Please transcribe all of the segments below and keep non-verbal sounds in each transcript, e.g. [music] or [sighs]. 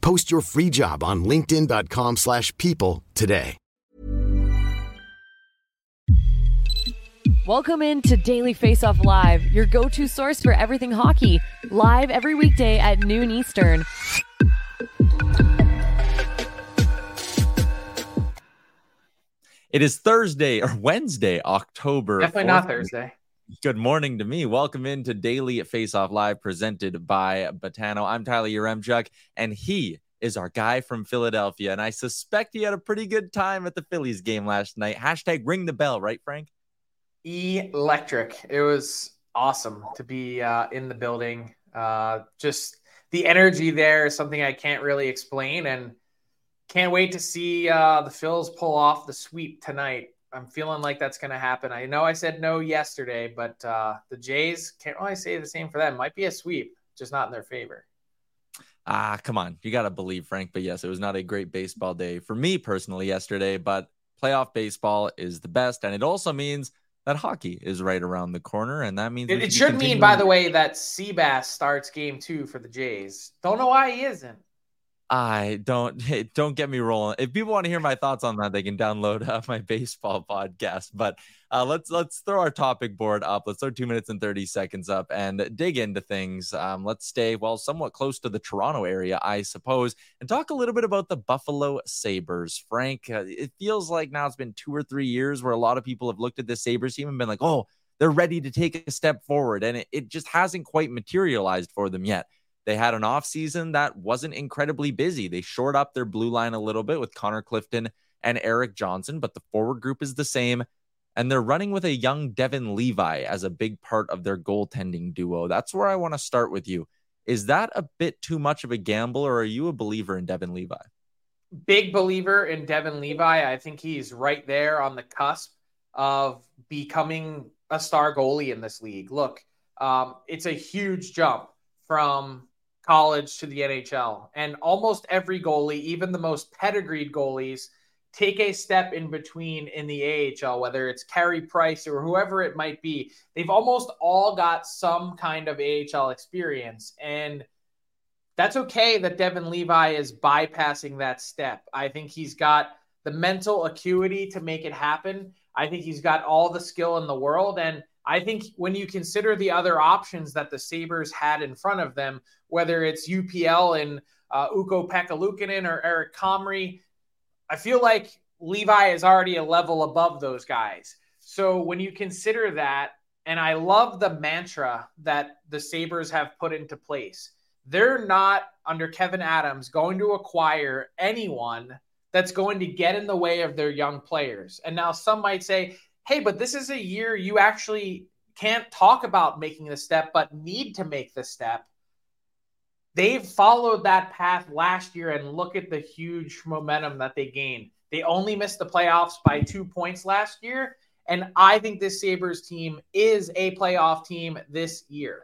Post your free job on linkedin.com/people slash people today. Welcome in to Daily Face Off Live, your go-to source for everything hockey. Live every weekday at noon Eastern. It is Thursday or Wednesday, October. Definitely 4th. not Thursday. Good morning to me. Welcome into Daily Face Off Live presented by Betano. I'm Tyler Yaremchuk, and he is our guy from Philadelphia. And I suspect he had a pretty good time at the Phillies game last night. Hashtag ring the bell, right, Frank? Electric. It was awesome to be uh, in the building. Uh, just the energy there is something I can't really explain, and can't wait to see uh, the Phils pull off the sweep tonight. I'm feeling like that's going to happen. I know I said no yesterday, but uh, the Jays can't really say the same for them. Might be a sweep, just not in their favor. Ah, come on. You got to believe, Frank. But yes, it was not a great baseball day for me personally yesterday, but playoff baseball is the best. And it also means that hockey is right around the corner. And that means It, it should mean, by the way, that Seabass starts game two for the Jays. Don't know why he isn't. I don't don't get me rolling. If people want to hear my thoughts on that, they can download uh, my baseball podcast. But uh, let's let's throw our topic board up. Let's throw two minutes and thirty seconds up and dig into things. Um, let's stay well somewhat close to the Toronto area, I suppose, and talk a little bit about the Buffalo Sabres. Frank, uh, it feels like now it's been two or three years where a lot of people have looked at the Sabres team and been like, oh, they're ready to take a step forward, and it, it just hasn't quite materialized for them yet. They had an offseason that wasn't incredibly busy. They shored up their blue line a little bit with Connor Clifton and Erik Johnson, but the forward group is the same. And they're running with a young Devon Levi as a big part of their goaltending duo. That's where I want to start with you. Is that a bit too much of a gamble, or are you a believer in Devon Levi? Big believer in Devon Levi. I think he's right there on the cusp of becoming a star goalie in this league. Look, um, it's a huge jump from college to the NHL. And almost every goalie, even the most pedigreed goalies, take a step in between in the AHL, whether it's Carey Price or whoever it might be. They've almost all got some kind of AHL experience. And that's okay that Devon Levi is bypassing that step. I think he's got the mental acuity to make it happen. I think he's got all the skill in the world. And I think when you consider the other options that the Sabres had in front of them, whether it's UPL and uh, Ukko Pekka or Eric Comrie, I feel like Levi is already a level above those guys. So when you consider that, and I love the mantra that the Sabres have put into place, they're not under Kevyn Adams going to acquire anyone that's going to get in the way of their young players. And now some might say, hey, but this is a year you actually can't talk about making the step, but need to make the step. They've followed that path last year and look at the huge momentum that they gained. They only missed the playoffs by two points last year. And I think this Sabres team is a playoff team this year.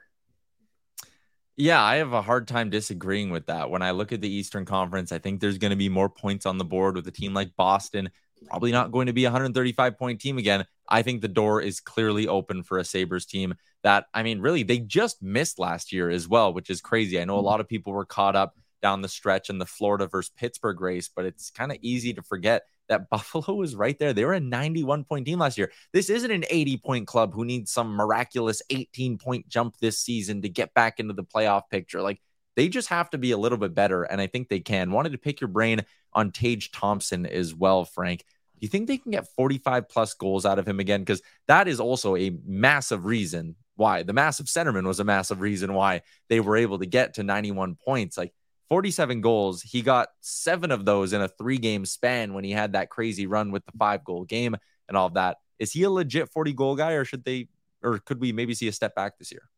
Yeah, I have a hard time disagreeing with that. When I look at the Eastern Conference, I think there's going to be more points on the board with a team like Boston. Probably not going to be a 135 point team again. I think the door is clearly open for a Sabres team that, I mean, really, they just missed last year as well, which is crazy. I know a mm-hmm. lot of people were caught up down the stretch in the Florida versus Pittsburgh race, but it's kind of easy to forget that [laughs] Buffalo was right there. They were a 91 point team last year. This isn't an 80 point club who needs some miraculous 18 point jump this season to get back into the playoff picture. Like they just have to be a little bit better. And I think they can. Wanted to pick your brain on Tage Thompson as well, Frank. Do you think they can get 45 plus goals out of him again? Because that is also a massive reason why the massive centerman was a massive reason why they were able to get to 91 points. Like 47 goals. He got seven of those in a three game span when he had that crazy run with the five goal game and all of that. Is he a legit 40 goal guy or should they, or could we maybe see a step back this year?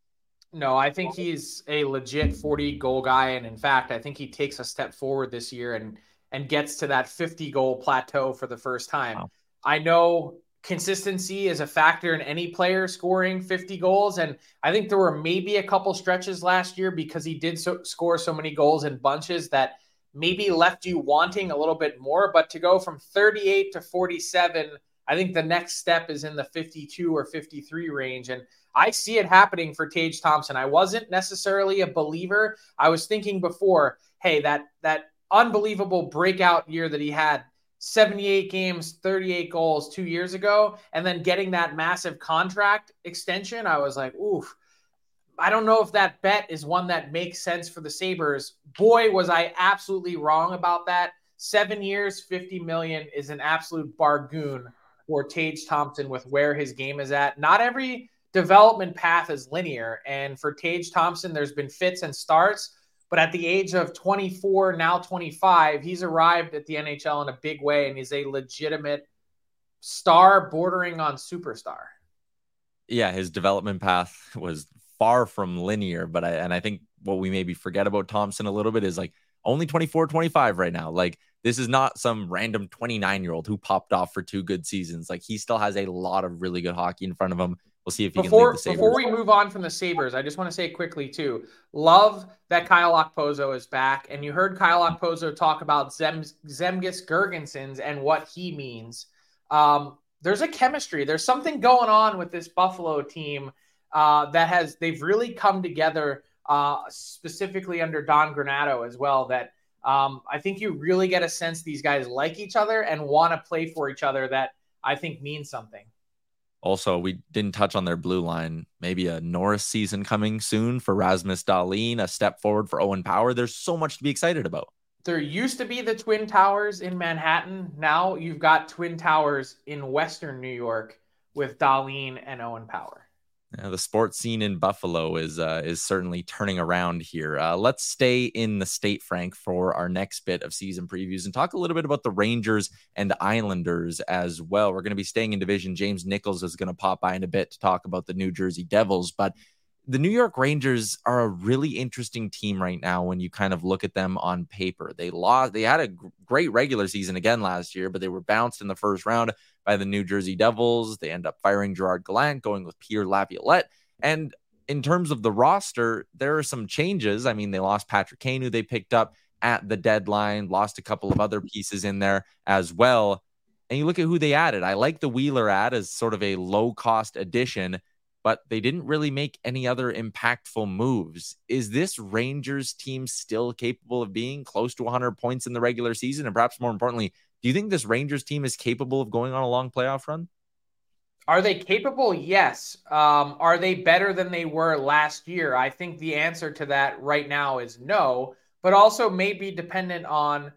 No, I think he's a legit 40 goal guy. And in fact, I think he takes a step forward this year and, and gets to that 50 goal plateau for the first time. Wow. I know consistency is a factor in any player scoring 50 goals. And I think there were maybe a couple stretches last year because he did so, score so many goals in bunches that maybe left you wanting a little bit more. But to go from 38 to 47, I think the next step is in the 52 or 53 range. And I see it happening for Tage Thompson. I wasn't necessarily a believer. I was thinking before, hey, that that unbelievable breakout year that he had 78 games, 38 goals two years ago, and then getting that massive contract extension, I was like, oof. I don't know if that bet is one that makes sense for the Sabres. Boy, was I absolutely wrong about that. Seven years, 50 million is an absolute bargain for Tage Thompson with where his game is at. Not every development path is linear. And for Tage Thompson, there's been fits and starts. But at the age of 24, now 25, he's arrived at the NHL in a big way and he's a legitimate star bordering on superstar. Yeah, his development path was far from linear, but I and I think what we maybe forget about Thompson a little bit is like only 24, 25 right now. Like this is not some random 29 year old who popped off for two good seasons. Like he still has a lot of really good hockey in front of him. We'll see if he before, can lead the Sabres. Before we move on from the Sabres, I just want to say quickly too, love that Kyle Okposo is back. And you heard Kyle Okposo talk about Zem, Zemgus Girgensons and what he means. Um, there's a chemistry. There's something going on with this Buffalo team uh, that has they've really come together, uh, specifically under Don Granato as well. That um, I think you really get a sense these guys like each other and want to play for each other. That I think means something. Also, we didn't touch on their blue line. Maybe a Norris season coming soon for Rasmus Dahlin, a step forward for Owen Power. There's so much to be excited about. There used to be the Twin Towers in Manhattan. Now you've got Twin Towers in Western New York with Dahlin and Owen Power. The sports scene in Buffalo is uh, is certainly turning around here. Uh, let's stay in the state, Frank, for our next bit of season previews and talk a little bit about the Rangers and Islanders as well. We're going to be staying in division. James Nicholls is going to pop by in a bit to talk about the New Jersey Devils, but the New York Rangers are a really interesting team right now when you kind of look at them on paper. They lost, they had a great regular season again last year, but they were bounced in the first round by the New Jersey Devils. They end up firing Gerard Gallant, going with Pierre Laviolette. And in terms of the roster, there are some changes. I mean, they lost Patrick Kane, who they picked up at the deadline, lost a couple of other pieces in there as well. And you look at who they added. I like the Wheeler ad as sort of a low cost addition but they didn't really make any other impactful moves. Is this Rangers team still capable of being close to 100 points in the regular season? And perhaps more importantly, do you think this Rangers team is capable of going on a long playoff run? Are they capable? Yes. Um, are they better than they were last year? I think the answer to that right now is no, but also may be dependent on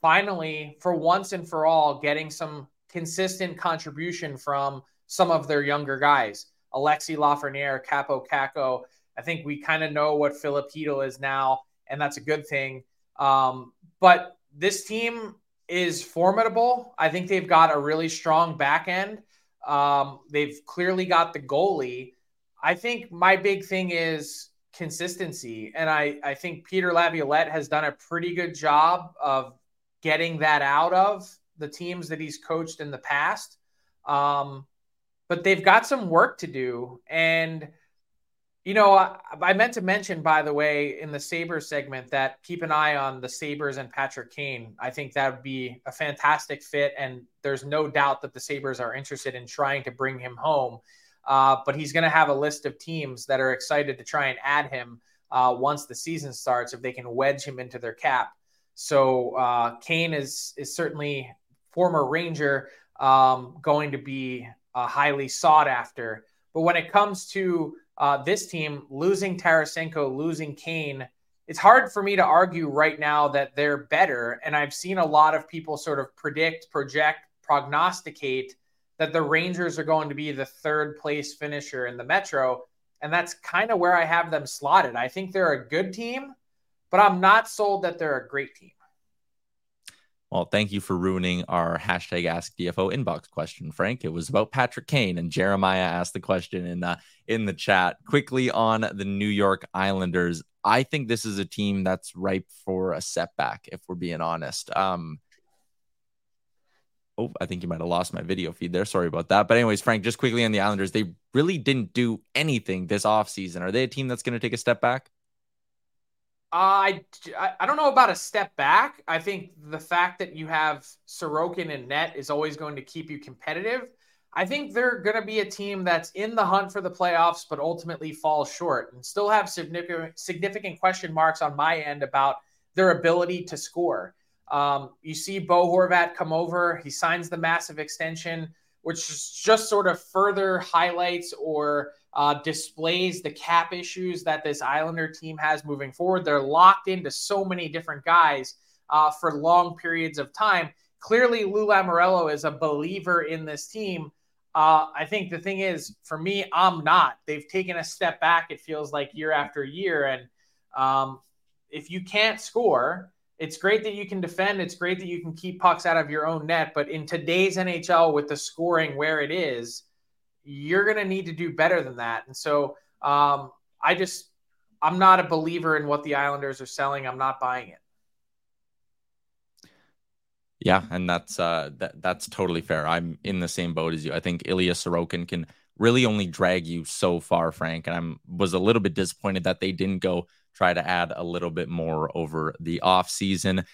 finally, for once and for all, getting some consistent contribution from some of their younger guys. Alexi Lafreniere, Kaapo Kakko. I think we kind of know what Chytil is now, and that's a good thing. Um, but this team is formidable. I think they've got a really strong back end. Um, they've clearly got the goalie. I think my big thing is consistency. And I, I think Peter Laviolette has done a pretty good job of getting that out of the teams that he's coached in the past. Um, but they've got some work to do. And, you know, I, I, meant to mention, by the way, in the Sabres segment that keep an eye on the Sabres and Patrick Kane. I think that would be a fantastic fit. And there's no doubt that the Sabres are interested in trying to bring him home. Uh, but he's going to have a list of teams that are excited to try and add him uh, once the season starts if they can wedge him into their cap. So uh, Kane is is certainly former Ranger um, going to be uh, highly sought after. But when it comes to uh, this team losing Tarasenko, losing Kane, it's hard for me to argue right now that they're better. And I've seen a lot of people sort of predict, project, prognosticate that the Rangers are going to be the third place finisher in the Metro. And that's kind of where I have them slotted. I think they're a good team, but I'm not sold that they're a great team. Well, thank you for ruining our hashtag Ask DFO inbox question, Frank. It was about Patrick Kane, and Jeremiah asked the question in the in the chat. Quickly on the New York Islanders, I think this is a team that's ripe for a setback. If we're being honest, um, oh, I think you might have lost my video feed there. Sorry about that. But anyways, Frank, just quickly on the Islanders, they really didn't do anything this offseason. Are they a team that's going to take a step back? I, I don't know about a step back. I think the fact that you have Sorokin and net is always going to keep you competitive. I think they're going to be a team that's in the hunt for the playoffs, but ultimately falls short and still have significant significant question marks on my end about their ability to score. Um, you see Bo Horvat come over, he signs the massive extension, which just sort of further highlights or uh, displays the cap issues that this Islander team has moving forward. They're locked into so many different guys uh, for long periods of time. Clearly, Lou Lamoriello is a believer in this team. Uh, I think the thing is, for me, I'm not. They've taken a step back, it feels like year after year. And um, if you can't score, it's great that you can defend. It's great that you can keep pucks out of your own net. But in today's NHL, with the scoring where it is, you're going to need to do better than that. And so um, I just, I'm not a believer in what the Islanders are selling. I'm not buying it. Yeah, and that's uh that that's totally fair. I'm in the same boat as you. I think Ilya Sorokin can really only drag you so far, Frank. And I'm was a little bit disappointed that they didn't go try to add a little bit more over the off season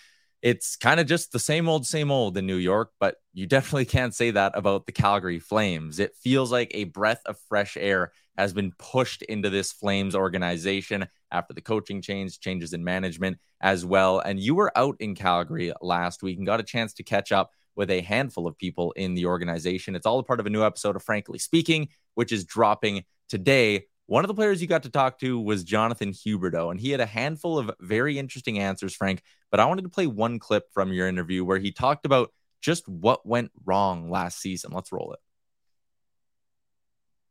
it's kind of just the same old, same old in New York, but you definitely can't say that about the Calgary Flames. It feels like a breath of fresh air has been pushed into this Flames organization after the coaching change, changes in management as well. And you were out in Calgary last week and got a chance to catch up with a handful of people in the organization. It's all a part of a new episode of Frankly Speaking, which is dropping today. One of the players you got to talk to was Jonathan Huberdeau, and he had a handful of very interesting answers, Frank. But I wanted to play one clip from your interview where he talked about just what went wrong last season. Let's roll it.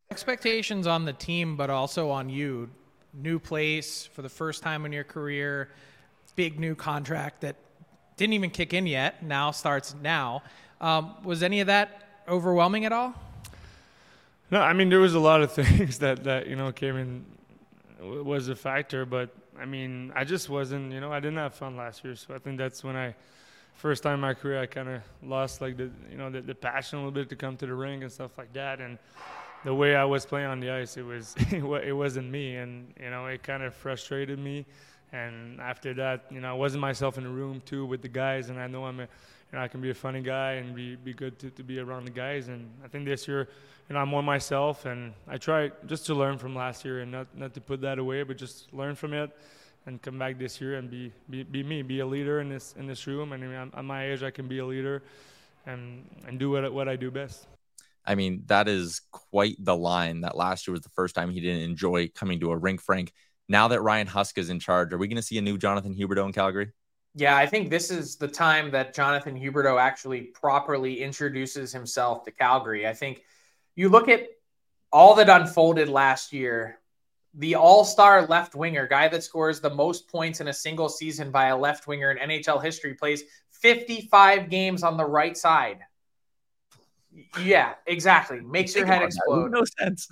Expectations on the team, but also on you. New place for the first time in your career, big new contract that didn't even kick in yet, now starts now. Um, was any of that overwhelming at all? No, I mean there was a lot of [laughs] things that that you know came in was a factor, but I mean I just wasn't you know I didn't have fun last year, so I think that's when I first time in my career I kind of lost like the you know the, the passion a little bit to come to the ring and stuff like that, and the way I was playing on the ice, it was [laughs] it wasn't me, and you know it kind of frustrated me. And after that, you know, I wasn't myself in the room too with the guys, and I know I'm a, you know, I can be a funny guy and be be good to, to be around the guys. And I think this year you know, I'm more myself, and I try just to learn from last year and not, not to put that away, but just learn from it and come back this year and be, be, be me, be a leader in this in this room. And I mean, at my age, I can be a leader and and do what what I do best. I mean, that is quite the line. That last year was the first time he didn't enjoy coming to a rink, Frank. Now that Ryan Huska is in charge, are we going to see a new Jonathan Huberdeau in Calgary? Yeah, I think this is the time that Jonathan Huberdeau actually properly introduces himself to Calgary. I think you look at all that unfolded last year. The all star left winger, guy that scores the most points in a single season by a left winger in NHL history, plays 55 games on the right side. Yeah, exactly. Makes your head explode. No sense.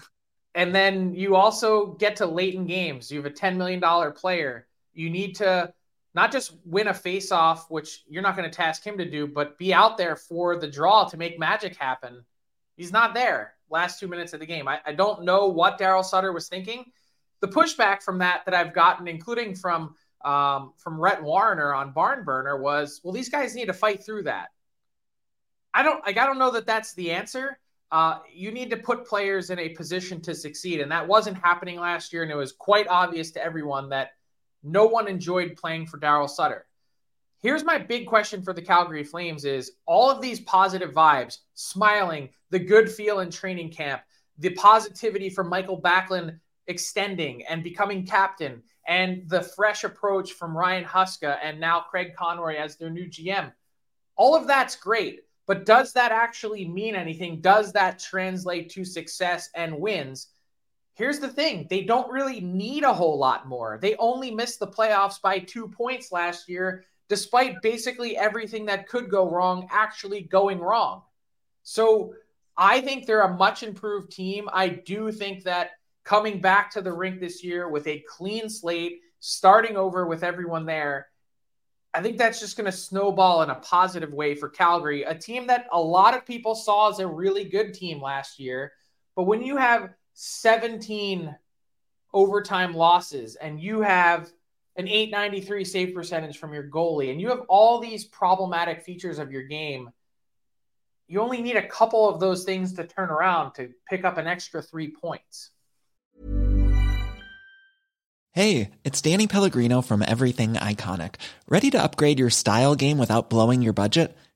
And then you also get to late in games. You have a $10 million player. You need to not just win a face-off, which you're not going to task him to do, but be out there for the draw to make magic happen. He's not there last two minutes of the game. I, I don't know what Daryl Sutter was thinking. The pushback from that that I've gotten, including from um, from Rhett Warrener on Barn Burner, was, well, these guys need to fight through that. I don't like I don't know that that's the answer. Uh, you need to put players in a position to succeed, and that wasn't happening last year. And it was quite obvious to everyone that no one enjoyed playing for Daryl Sutter. Here's my big question for the Calgary Flames: is all of these positive vibes, smiling, the good feel in training camp, the positivity from Mikael Backlund extending and becoming captain, and the fresh approach from Ryan Huska and now Craig Conroy as their new GM. All of that's great. But does that actually mean anything? Does that translate to success and wins? Here's the thing they don't really need a whole lot more. They only missed the playoffs by two points last year, despite basically everything that could go wrong actually going wrong. So I think they're a much improved team. I do think that coming back to the rink this year with a clean slate, starting over with everyone there, I think that's just going to snowball in a positive way for Calgary, a team that a lot of people saw as a really good team last year. But when you have 17 overtime losses and you have an 893 save percentage from your goalie and you have all these problematic features of your game, you only need a couple of those things to turn around to pick up an extra three points. Hey, it's Danny Pellegrino from Everything Iconic. Ready to upgrade your style game without blowing your budget?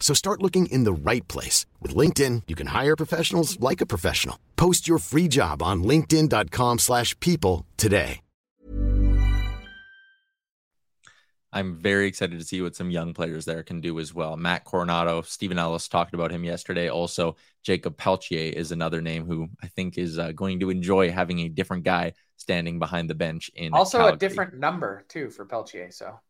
So start looking in the right place. With LinkedIn, you can hire professionals like a professional. Post your free job on linkedin.com slash people today. I'm very excited to see what some young players there can do as well. Matt Coronato, Stephen Ellis talked about him yesterday. Also, Jakob Pelletier is another name who I think is uh, going to enjoy having a different guy standing behind the bench in also Calgary. a different number too for Pelletier. So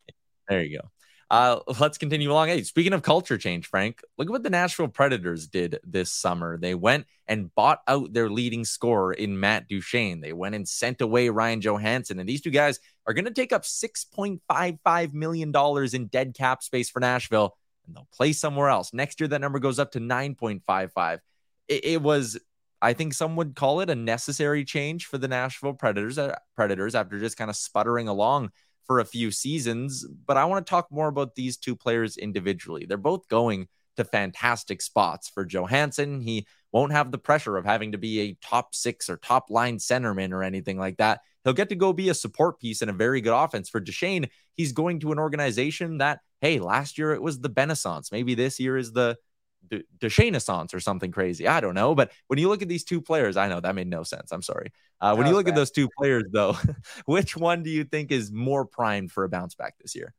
there you go. Uh, let's continue along. Hey, speaking of culture change, Frank, look at what the Nashville Predators did this summer. They went and bought out their leading scorer in Matt Duchene. They went and sent away Ryan Johansen. And these two guys are going to take up $6.55 million in dead cap space for Nashville, and they'll play somewhere else. Next year, that number goes up to 9.55. It, it was, I think some would call it a necessary change for the Nashville Predators, uh, Predators after just kind of sputtering along for a few seasons, but I want to talk more about these two players individually. They're both going to fantastic spots. For Johansen, he won't have the pressure of having to be a top six or top line centerman or anything like that. He'll get to go be a support piece in a very good offense. For Duchene, he's going to an organization that, hey, last year it was the Benaissance. Maybe this year is the De, Deshainaissance or something crazy. I don't know. But when you look at these two players, I know that made no sense. I'm sorry. Uh, when you look bad. at those two players, though, [laughs] which one do you think is more primed for a bounce back this year?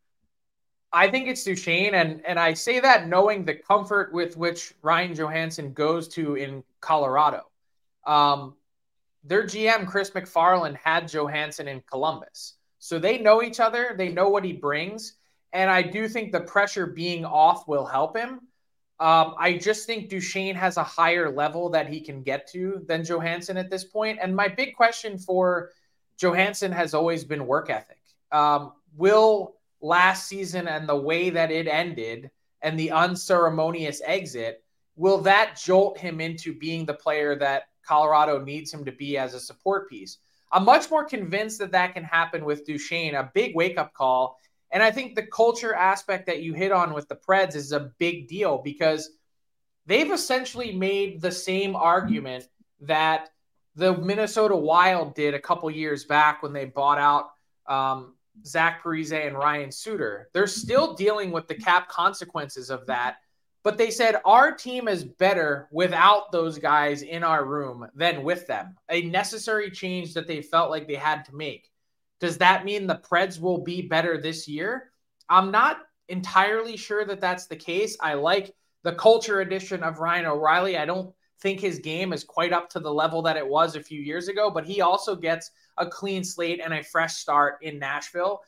I think it's Duchene, and and I say that knowing the comfort with which Ryan Johansen goes to in Colorado. Um, their GM Chris MacFarland had Johansen in Columbus, so they know each other. They know what he brings, and I do think the pressure being off will help him. Um, I just think Duchene has a higher level that he can get to than Johansen at this point. And my big question for Johansen has always been work ethic. Um, will last season and the way that it ended and the unceremonious exit, will that jolt him into being the player that Colorado needs him to be as a support piece? I'm much more convinced that that can happen with Duchene, a big wake up call. And I think the culture aspect that you hit on with the Preds is a big deal because they've essentially made the same argument that the Minnesota Wild did a couple years back when they bought out um, Zach Parise and Ryan Suter. They're still dealing with the cap consequences of that, but they said our team is better without those guys in our room than with them. A necessary change that they felt like they had to make. Does that mean the Preds will be better this year? I'm not entirely sure that that's the case. I like the culture edition of Ryan O'Reilly. I don't think his game is quite up to the level that it was a few years ago, but he also gets a clean slate and a fresh start in Nashville.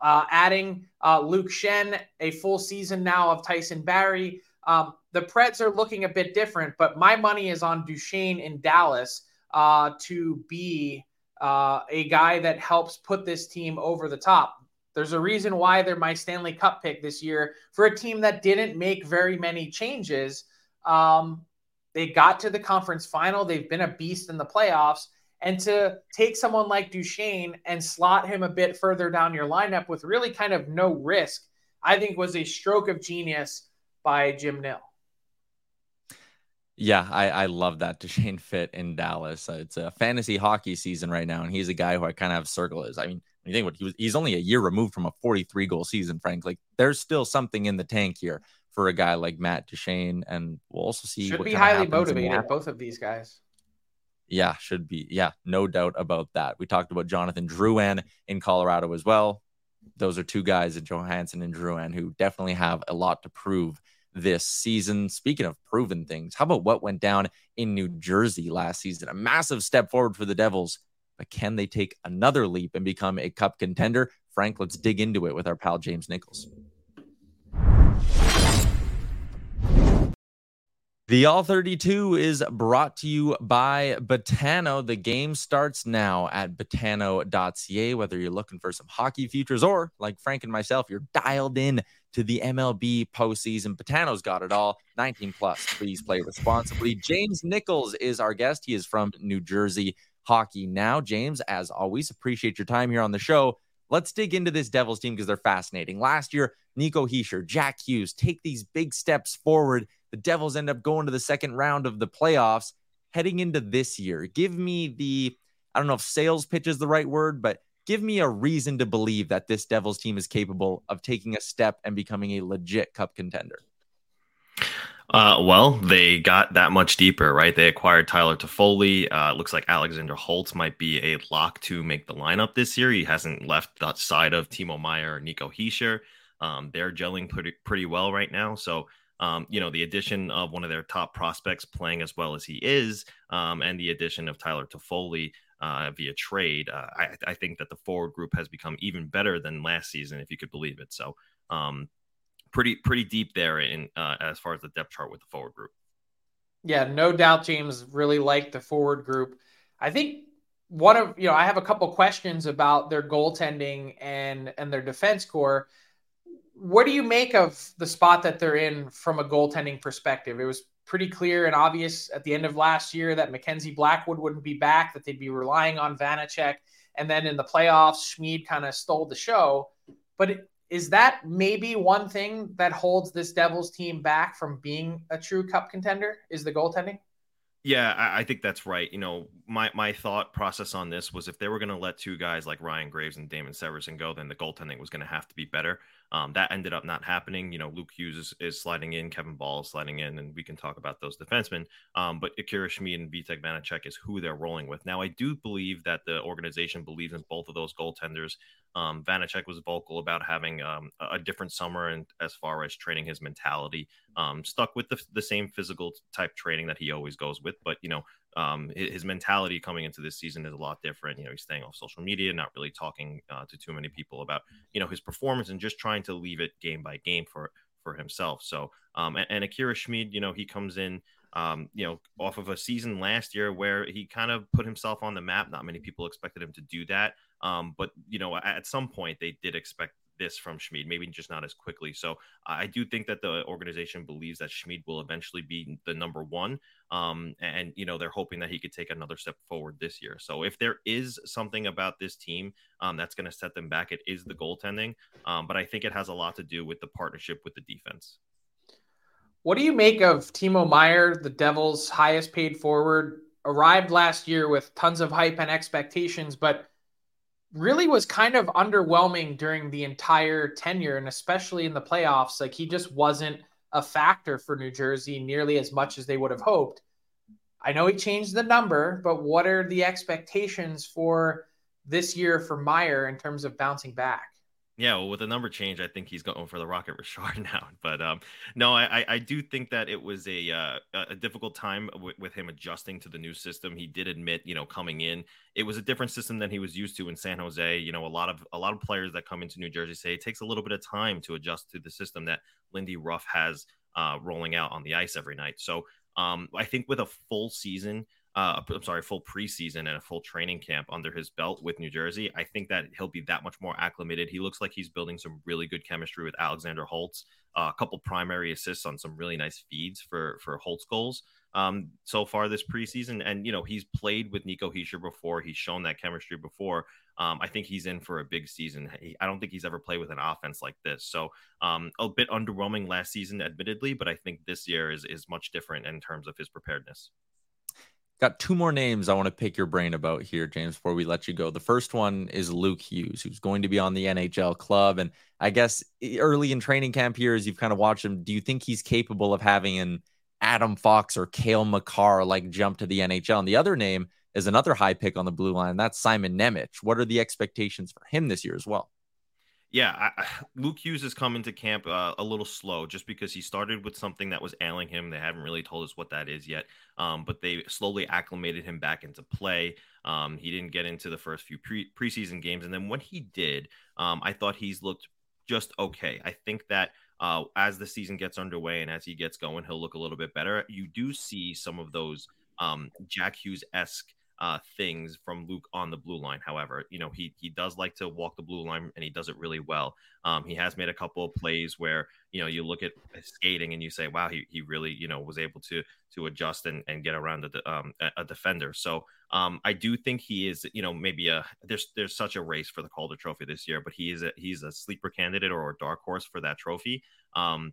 Uh, adding uh, Luke Schenn, a full season now of Tyson Barrie. Um, the Preds are looking a bit different, but my money is on Duchene in Dallas uh, to be uh, a guy that helps put this team over the top. There's a reason why they're my Stanley Cup pick this year for a team that didn't make very many changes. Um, they got to the conference final. They've been a beast in the playoffs. And to take someone like Duchene and slot him a bit further down your lineup with really kind of no risk, I think was a stroke of genius by Jim Nill. Yeah, I, I love that [laughs] Duchene fit in Dallas. Uh, it's a fantasy hockey season right now, and he's a guy who I kind of have circle is. I mean, you think what he was, he's only a year removed from a 43 goal season, Frank. Like, there's still something in the tank here for a guy like Matt Duchene, and we'll also see. Should be highly motivated, both of these guys. Yeah, should be. Yeah, no doubt about that. We talked about Jonathan Drouin in Colorado as well. Those are two guys, Johansen and Drouin, who definitely have a lot to prove this season. Speaking of proven things, how about what went down in New Jersey last season? A massive step forward for the Devils, but can they take another leap and become a cup contender? Frank, let's dig into it with our pal James Nicholls. The All 32 is brought to you by Betano. The game starts now at betano.ca. Whether you're looking for some hockey futures or, like Frank and myself, you're dialed in to the MLB postseason. Betano's got it all. 19 plus. Please play responsibly. James Nicholls is our guest. He is from New Jersey Hockey Now. James, as always, appreciate your time here on the show. Let's dig into this Devils team because they're fascinating. Last year, Nico Hischier, Jack Hughes take these big steps forward the Devils end up going to the second round of the playoffs heading into this year. Give me the, I don't know if sales pitch is the right word, but give me a reason to believe that this Devils team is capable of taking a step and becoming a legit cup contender. Uh, well, they got that much deeper, right? They acquired Tyler Toffoli. Uh, looks like Alexander Holtz might be a lock to make the lineup this year. He hasn't left the side of Timo Meier or Nico Hischier. Um, they're gelling pretty pretty well right now. So um, you know, the addition of one of their top prospects playing as well as he is, um, and the addition of Tyler Toffoli uh, via trade, uh, I, I, think that the forward group has become even better than last season, if you could believe it. So, um, pretty pretty deep there in uh, as far as the depth chart with the forward group. Yeah, no doubt, James really liked the forward group. I think one of you know I have a couple questions about their goaltending and and their defense core what do you make of the spot that they're in from a goaltending perspective? It was pretty clear and obvious at the end of last year that Mackenzie Blackwood wouldn't be back, that they'd be relying on Vanecek. And then in the playoffs, Schmid kind of stole the show. But is that maybe one thing that holds this Devils team back from being a true cup contender? Is the goaltending? Yeah, I, I, think that's right. You know, my my thought process on this was if they were going to let two guys like Ryan Graves and Damon Severson go, then the goaltending was going to have to be better. Um, that ended up not happening. You know, Luke Hughes is, is, sliding in, Kevin Bahl is sliding in, and we can talk about those defensemen. Um, but Akira Schmid and Vitek Vanecek is who they're rolling with. Now, I do believe that the organization believes in both of those goaltenders. Um, Vanecek was vocal about having um, a different summer and as far as training his mentality. Um, stuck with the, the same physical type training that he always goes with, but you know, um, his, mentality coming into this season is a lot different. You know, he's staying off social media, not really talking uh, to too many people about you know his performance, and just trying to leave it game by game for for himself. So, um, and, and Akira Schmid, you know, he comes in um, you know, off of a season last year where he kind of put himself on the map. Not many people expected him to do that. Um, but, you know, at some point they did expect this from Schmid, maybe just not as quickly. So I do think that the organization believes that Schmid will eventually be the number one. Um, and, you know, they're hoping that he could take another step forward this year. So if there is something about this team um, that's going to set them back, it is the goaltending. Um, but I think it has a lot to do with the partnership with the defense. What do you make of Timo Meier, the Devils' highest paid forward? Arrived last year with tons of hype and expectations, but really was kind of underwhelming during the entire tenure and especially in the playoffs. Like he just wasn't a factor for New Jersey nearly as much as they would have hoped. I know he changed the number, but what are the expectations for this year for Meier in terms of bouncing back? Yeah, well, with the number change, I think he's going for the Rocket Richard [laughs] now. But um, no, I, I do think that it was a uh, a difficult time with him adjusting to the new system. He did admit, you know, coming in, it was a different system than he was used to in San Jose. You know, a lot of a lot of players that come into New Jersey say it takes a little bit of time to adjust to the system that Lindy Ruff has uh, rolling out on the ice every night. So um, I think with a full season uh, I'm sorry, full preseason and a full training camp under his belt with New Jersey, I think that he'll be that much more acclimated. He looks like he's building some really good chemistry with Alexander Holtz. Uh, a couple primary assists on some really nice feeds for for Holtz goals um, so far this preseason, and you know he's played with Nico Hischier before. He's shown that chemistry before. Um, I think he's in for a big season. He, I don't think he's ever played with an offense like this. So um, a bit underwhelming last season, admittedly, but I think this year is is much different in terms of his preparedness. Got two more names I want to pick your brain about here, James, before we let you go. The first one is Luke Hughes, who's going to be on the NHL club. And I guess early in training camp here, as you've kind of watched him, do you think he's capable of having an Adam Fox or Cale Makar like jump to the NHL? And the other name is another high pick on the blue line. That's Simon Nemec. What are the expectations for him this year as well? Yeah, I, [sighs] Luke Hughes has come into camp uh, a little slow just because he started with something that was ailing him. They haven't really told us what that is yet, um, but they slowly acclimated him back into play. Um, he didn't get into the first few pre- preseason games, and then when he did, um, I thought he's looked just okay. I think that uh, as the season gets underway and as he gets going, he'll look a little bit better. You do see some of those um, Jack Hughes esque uh, things from Luke on the blue line. However, you know he he does like to walk the blue line and he does it really well. Um, he has made a couple of plays where you know you look at skating and you say, wow, he, he really you know was able to to adjust and, and get around a, um, a defender. So um, I do think he is you know maybe a there's there's such a race for the Calder Trophy this year, but he is a, he's a sleeper candidate or a dark horse for that trophy. Um,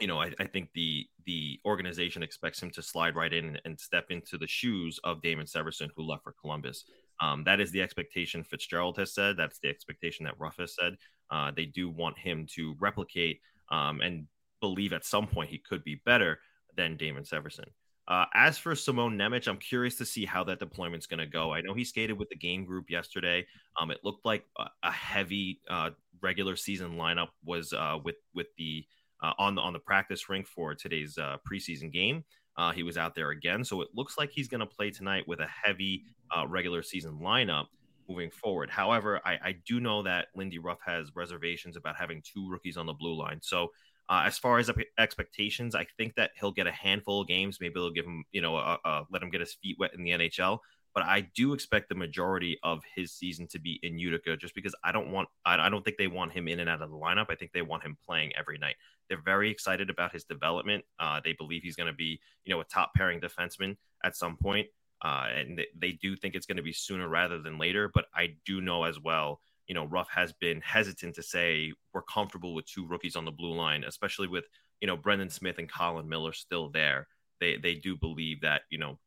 you know, I, I, think the the organization expects him to slide right in and, step into the shoes of Damon Severson, who left for Columbus. Um, that is the expectation Fitzgerald has said. That's the expectation that Ruff has said. Uh, they do want him to replicate um, and believe at some point he could be better than Damon Severson. Uh, as for Simon Nemec, I'm curious to see how that deployment's going to go. I know he skated with the game group yesterday. Um, it looked like a, a heavy uh, regular season lineup was uh, with with the uh, on the on the practice rink for today's uh, preseason game. Uh, he was out there again, so it looks like he's going to play tonight with a heavy uh, regular season lineup moving forward. However, I, I, do know that Lindy Ruff has reservations about having two rookies on the blue line. So, uh, as far as expectations, I think that he'll get a handful of games. Maybe they'll give him, you know, let him get his feet wet in the NHL but I do expect the majority of his season to be in Utica just because I don't want I don't think they want him in and out of the lineup. I think they want him playing every night. They're very excited about his development. Uh, they believe he's going to be, you know, a top pairing defenseman at some point. Uh, and they, they do think it's going to be sooner rather than later. But I do know as well, you know, Ruff has been hesitant to say we're comfortable with two rookies on the blue line, especially with, you know, Brendan Smith and Colin Miller still there. They, they do believe that, you know,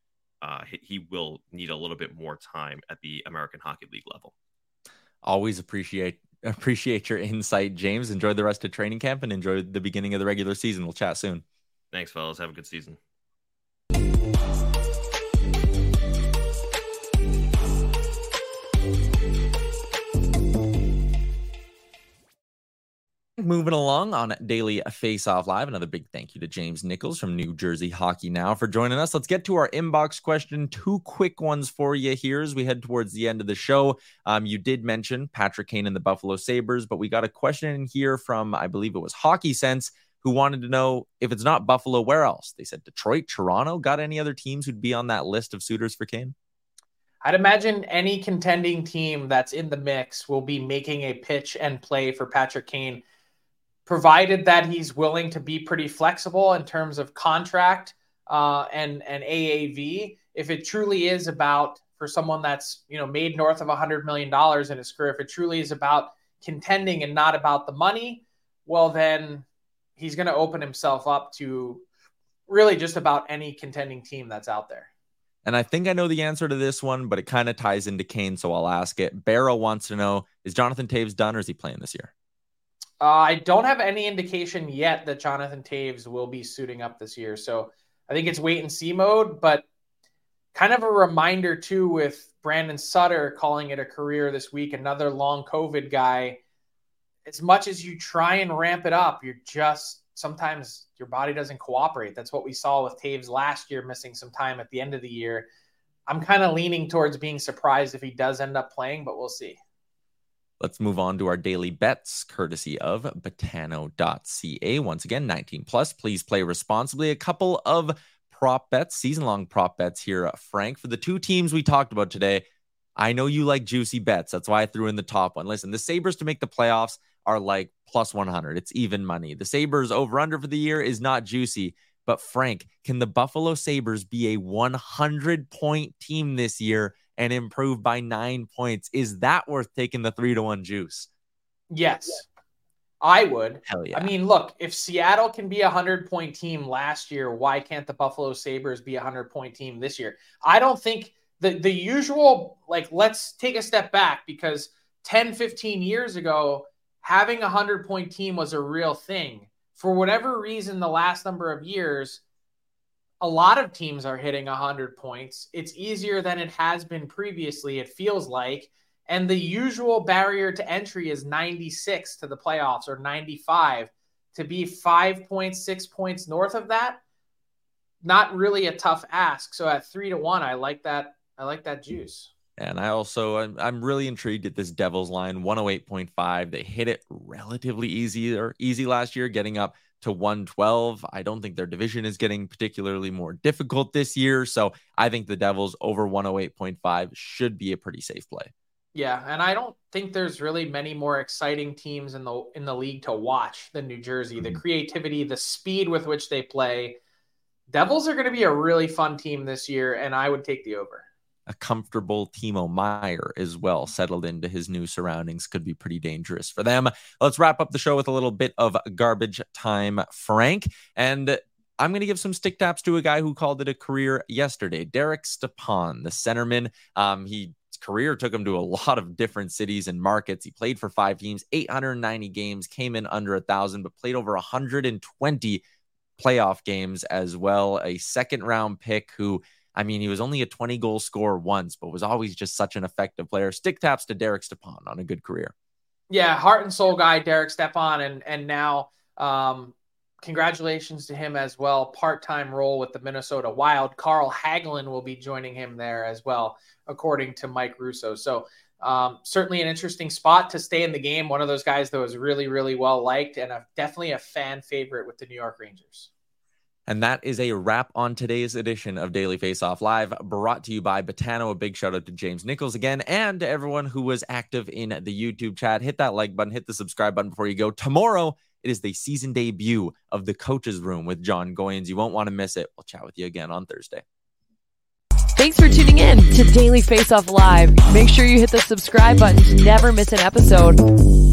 uh, he, will need a little bit more time at the American Hockey League level. Always appreciate [laughs] appreciate your insight, James. Enjoy the rest of training camp and enjoy the beginning of the regular season. We'll chat soon. Thanks, fellas. Have a good season. Moving along on Daily Face Off Live. Another big thank you to James Nicholls from New Jersey Hockey Now for joining us. Let's get to our inbox question. Two quick ones for you here as we head towards the end of the show. Um, you did mention Patrick Kane and the Buffalo Sabres, but we got a question in here from, I believe it was Hockey Sense, who wanted to know if it's not Buffalo, where else? They said Detroit, Toronto. Got any other teams who'd be on that list of suitors for Kane? I'd imagine any contending team that's in the mix will be making a pitch and play for Patrick Kane, provided that he's willing to be pretty flexible in terms of contract uh, and and AAV. If it truly is about for someone that's you know made north of a hundred million dollars in his career, if it truly is about contending and not about the money, well then he's going to open himself up to really just about any contending team that's out there. And I think I know the answer to this one, but it kind of ties into Kane, so I'll ask it. Barrow wants to know Is Jonathan Toews done or is he playing this year? Uh, I don't have any indication yet that Jonathan Toews will be suiting up this year. So I think it's wait and see mode, but kind of a reminder too with Brandon Sutter calling it a career this week, another long COVID guy. As much as you try and ramp it up, you're just sometimes your body doesn't cooperate. That's what we saw with Toews last year, missing some time at the end of the year. I'm kind of leaning towards being surprised if he does end up playing, but we'll see. Let's move on to our daily bets, courtesy of betano.ca. Once again, 19 plus. Please play responsibly. A couple of prop bets, season long prop bets here, uh, Frank. For the two teams we talked about today, I know you like juicy bets. That's why I threw in the top one. Listen, the Sabres to make the playoffs are like plus 100. It's even money. The Sabres over under for the year is not juicy. But Frank, can the Buffalo Sabres be a 100 point team this year and improve by nine points? Is that worth taking the three to one juice? Yes, I would. Hell yeah. I mean, look, if Seattle can be a 100 point team last year, why can't the Buffalo Sabres be a 100 point team this year? I don't think the, the usual, like, let's take a step back because 10, 15 years ago, having a 100 point team was a real thing. For whatever reason, the last number of years, a lot of teams are hitting 100 points. It's easier than it has been previously, it feels like. And the usual barrier to entry is 96 to the playoffs or 95. To be five points, six points north of that, not really a tough ask. So at three to one, I like that. I like that juice. And I also I'm, I'm really intrigued at this Devils line 108.5. They hit it relatively easy or easy last year, getting up to 112. I don't think their division is getting particularly more difficult this year. So I think the Devils over 108.5 should be a pretty safe play. Yeah, and I don't think there's really many more exciting teams in the in the league to watch than New Jersey. The mm-hmm. creativity, the speed with which they play. Devils are going to be a really fun team this year, and I would take the over a comfortable Timo Meier as well, settled into his new surroundings, could be pretty dangerous for them. Let's wrap up the show with a little bit of garbage time, Frank. And I'm going to give some stick taps to a guy who called it a career yesterday, Derek Stepan, the centerman. Um, he career took him to a lot of different cities and markets. He played for five teams, 890 games, came in under a thousand, but played over 120 playoff games as well. A second round pick who I mean, he was only a 20 goal scorer once, but was always just such an effective player. Stick taps to Derek Stepan on a good career. Yeah, heart and soul guy, Derek Stepan, and and now um, congratulations to him as well. Part-time role with the Minnesota Wild. Carl Hagelin will be joining him there as well, according to Mike Russo. So um, certainly an interesting spot to stay in the game. One of those guys that was really, really well liked and a, definitely a fan favorite with the New York Rangers. And that is a wrap on today's edition of Daily Face Off Live, brought to you by Betano. A big shout out to James Nicholls again and to everyone who was active in the YouTube chat. Hit that like button, hit the subscribe button before you go. Tomorrow, it is the season debut of The Coach's Room with John Goyens. You won't want to miss it. We'll chat with you again on Thursday. Thanks for tuning in to Daily Face Off Live. Make sure you hit the subscribe button to never miss an episode.